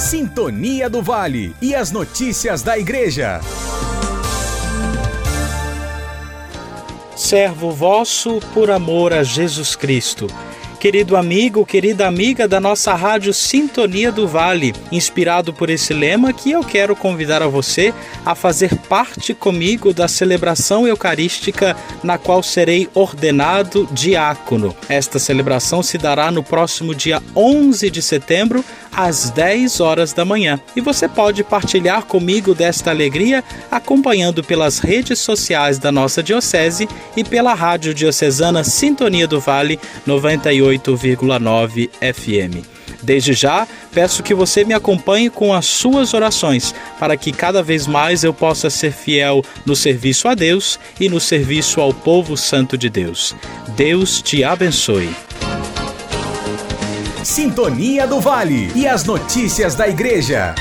Sintonia do Vale e as notícias da Igreja. Servo vosso por amor a Jesus Cristo querido amigo, querida amiga da nossa rádio Sintonia do Vale, inspirado por esse lema que eu quero convidar a você a fazer parte comigo da celebração eucarística na qual serei ordenado diácono. Esta celebração se dará no próximo dia 11 de setembro, às 10 horas da manhã. E você pode partilhar comigo desta alegria acompanhando pelas redes sociais da nossa diocese e pela rádio diocesana Sintonia do Vale 98 98,9 FM. Desde já, peço que você me acompanhe com as suas orações, para que cada vez mais eu possa ser fiel no serviço a Deus e no serviço ao povo santo de Deus. Deus te abençoe. Sintonia do Vale e as notícias da Igreja.